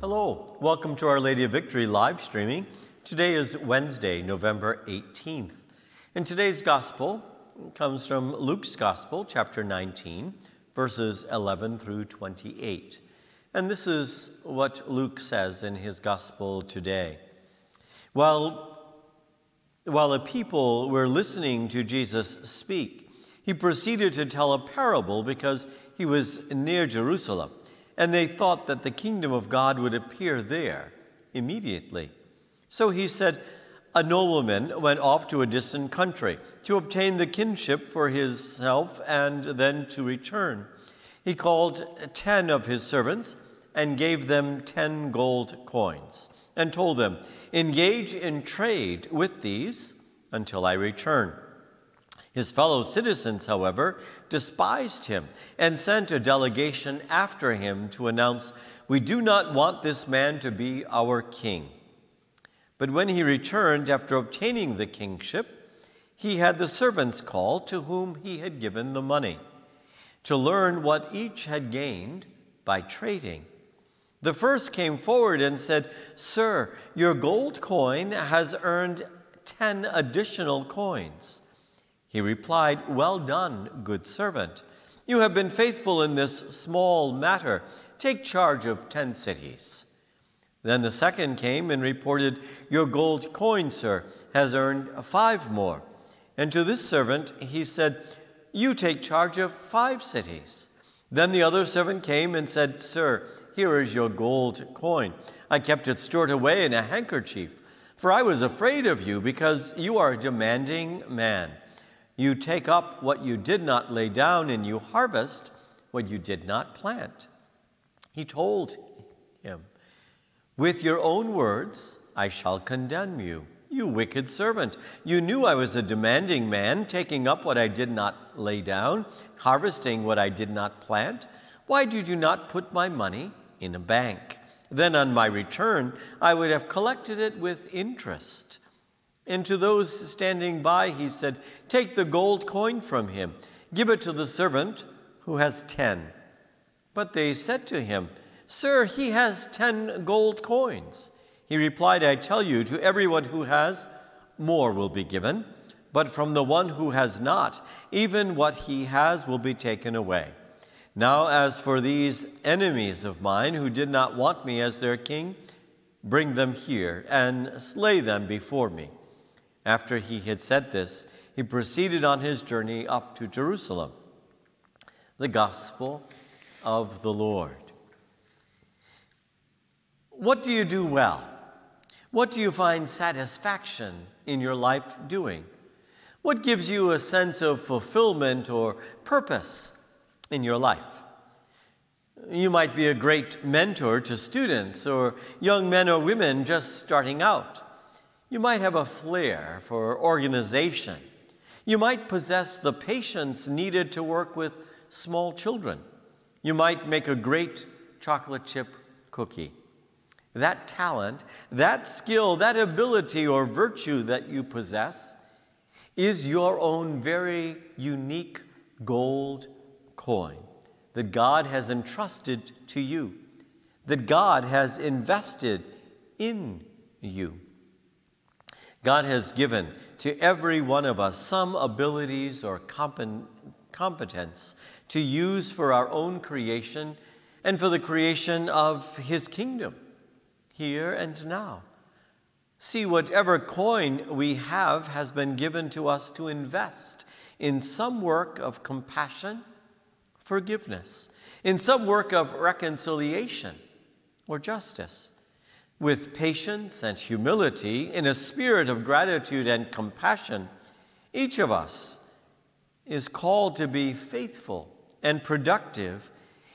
Hello, welcome to Our Lady of Victory live streaming. Today is Wednesday, November 18th. And today's gospel comes from Luke's Gospel, chapter 19, verses 11 through 28. And this is what Luke says in his gospel today. While, while the people were listening to Jesus speak, he proceeded to tell a parable because he was near Jerusalem and they thought that the kingdom of God would appear there immediately. So he said, A nobleman went off to a distant country to obtain the kinship for himself and then to return. He called ten of his servants and gave them ten gold coins and told them, Engage in trade with these until I return. His fellow citizens, however, despised him and sent a delegation after him to announce, We do not want this man to be our king. But when he returned after obtaining the kingship, he had the servants called to whom he had given the money to learn what each had gained by trading. The first came forward and said, Sir, your gold coin has earned ten additional coins. He replied, Well done, good servant. You have been faithful in this small matter. Take charge of ten cities. Then the second came and reported, Your gold coin, sir, has earned five more. And to this servant he said, You take charge of five cities. Then the other servant came and said, Sir, here is your gold coin. I kept it stored away in a handkerchief, for I was afraid of you because you are a demanding man. You take up what you did not lay down, and you harvest what you did not plant. He told him, With your own words, I shall condemn you. You wicked servant. You knew I was a demanding man, taking up what I did not lay down, harvesting what I did not plant. Why did you not put my money in a bank? Then on my return, I would have collected it with interest. And to those standing by, he said, Take the gold coin from him, give it to the servant who has ten. But they said to him, Sir, he has ten gold coins. He replied, I tell you, to everyone who has, more will be given, but from the one who has not, even what he has will be taken away. Now, as for these enemies of mine who did not want me as their king, bring them here and slay them before me. After he had said this, he proceeded on his journey up to Jerusalem. The Gospel of the Lord. What do you do well? What do you find satisfaction in your life doing? What gives you a sense of fulfillment or purpose in your life? You might be a great mentor to students or young men or women just starting out. You might have a flair for organization. You might possess the patience needed to work with small children. You might make a great chocolate chip cookie. That talent, that skill, that ability or virtue that you possess is your own very unique gold coin that God has entrusted to you, that God has invested in you. God has given to every one of us some abilities or competence to use for our own creation and for the creation of His kingdom here and now. See, whatever coin we have has been given to us to invest in some work of compassion, forgiveness, in some work of reconciliation or justice with patience and humility, in a spirit of gratitude and compassion, each of us is called to be faithful and productive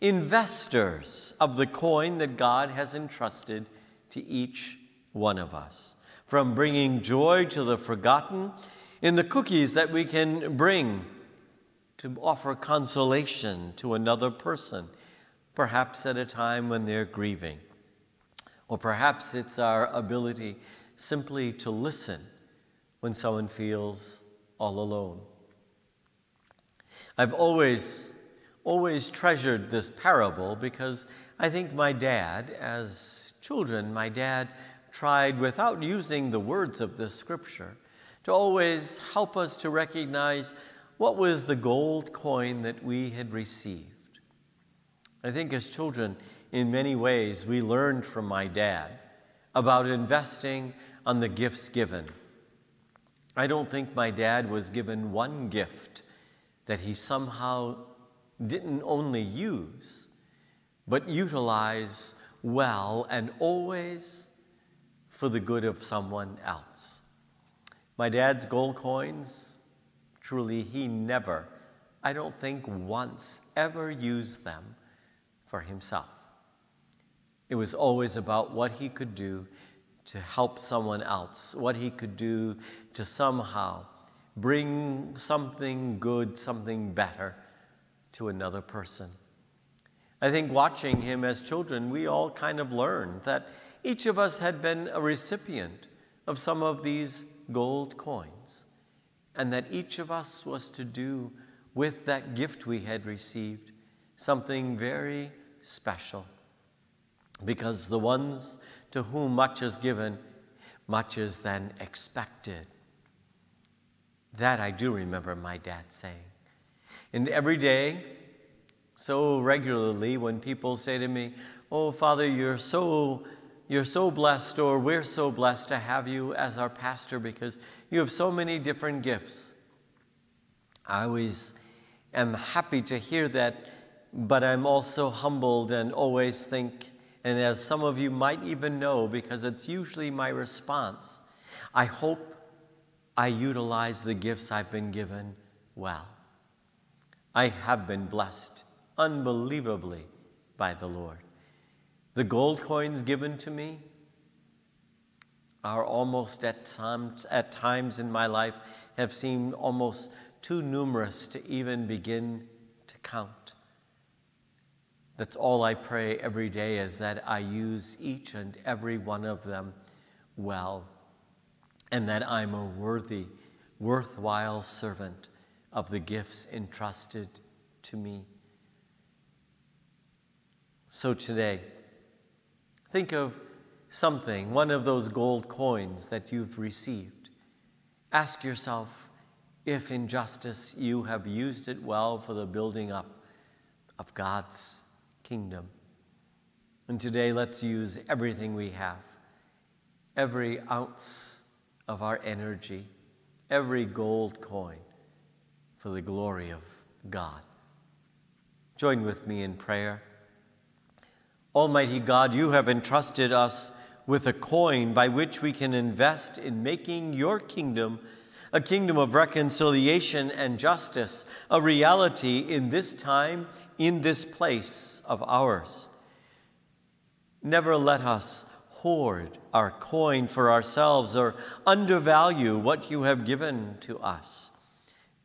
investors of the coin that God has entrusted to each one of us. From bringing joy to the forgotten, in the cookies that we can bring to offer consolation to another person, perhaps at a time when they're grieving or perhaps it's our ability simply to listen when someone feels all alone. I've always, always treasured this parable because I think my dad, as children, my dad tried, without using the words of this scripture, to always help us to recognize what was the gold coin that we had received. I think as children, in many ways, we learned from my dad about investing on the gifts given. I don't think my dad was given one gift that he somehow didn't only use, but utilize well and always for the good of someone else. My dad's gold coins, truly, he never, I don't think once, ever used them for himself. It was always about what he could do to help someone else, what he could do to somehow bring something good, something better to another person. I think watching him as children, we all kind of learned that each of us had been a recipient of some of these gold coins, and that each of us was to do with that gift we had received something very special. Because the ones to whom much is given, much is then expected. That I do remember my dad saying. And every day, so regularly, when people say to me, Oh, Father, you're so, you're so blessed, or we're so blessed to have you as our pastor because you have so many different gifts. I always am happy to hear that, but I'm also humbled and always think, and as some of you might even know, because it's usually my response, I hope I utilize the gifts I've been given well. I have been blessed unbelievably by the Lord. The gold coins given to me are almost at times, at times in my life have seemed almost too numerous to even begin to count. That's all I pray every day is that I use each and every one of them well and that I'm a worthy, worthwhile servant of the gifts entrusted to me. So today, think of something, one of those gold coins that you've received. Ask yourself if in justice you have used it well for the building up of God's kingdom. And today, let's use everything we have, every ounce of our energy, every gold coin, for the glory of God. Join with me in prayer. Almighty God, you have entrusted us with a coin by which we can invest in making your kingdom a kingdom of reconciliation and justice, a reality in this time, in this place of ours. Never let us hoard our coin for ourselves or undervalue what you have given to us.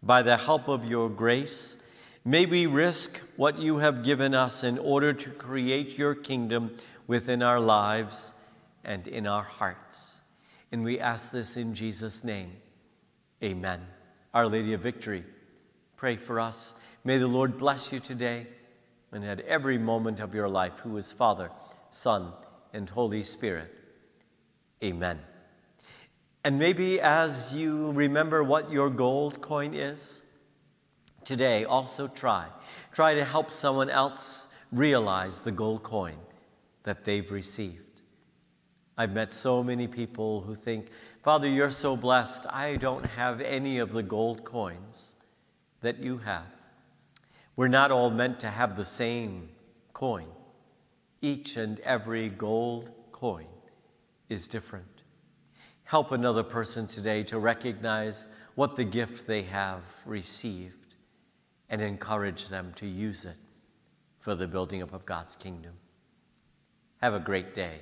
By the help of your grace, may we risk what you have given us in order to create your kingdom within our lives and in our hearts. And we ask this in Jesus' name. Amen. Our Lady of Victory, pray for us. May the Lord bless you today and at every moment of your life, who is Father, Son, and Holy Spirit. Amen. And maybe as you remember what your gold coin is, today also try. Try to help someone else realize the gold coin that they've received. I've met so many people who think, Father, you're so blessed. I don't have any of the gold coins that you have. We're not all meant to have the same coin. Each and every gold coin is different. Help another person today to recognize what the gift they have received and encourage them to use it for the building up of God's kingdom. Have a great day.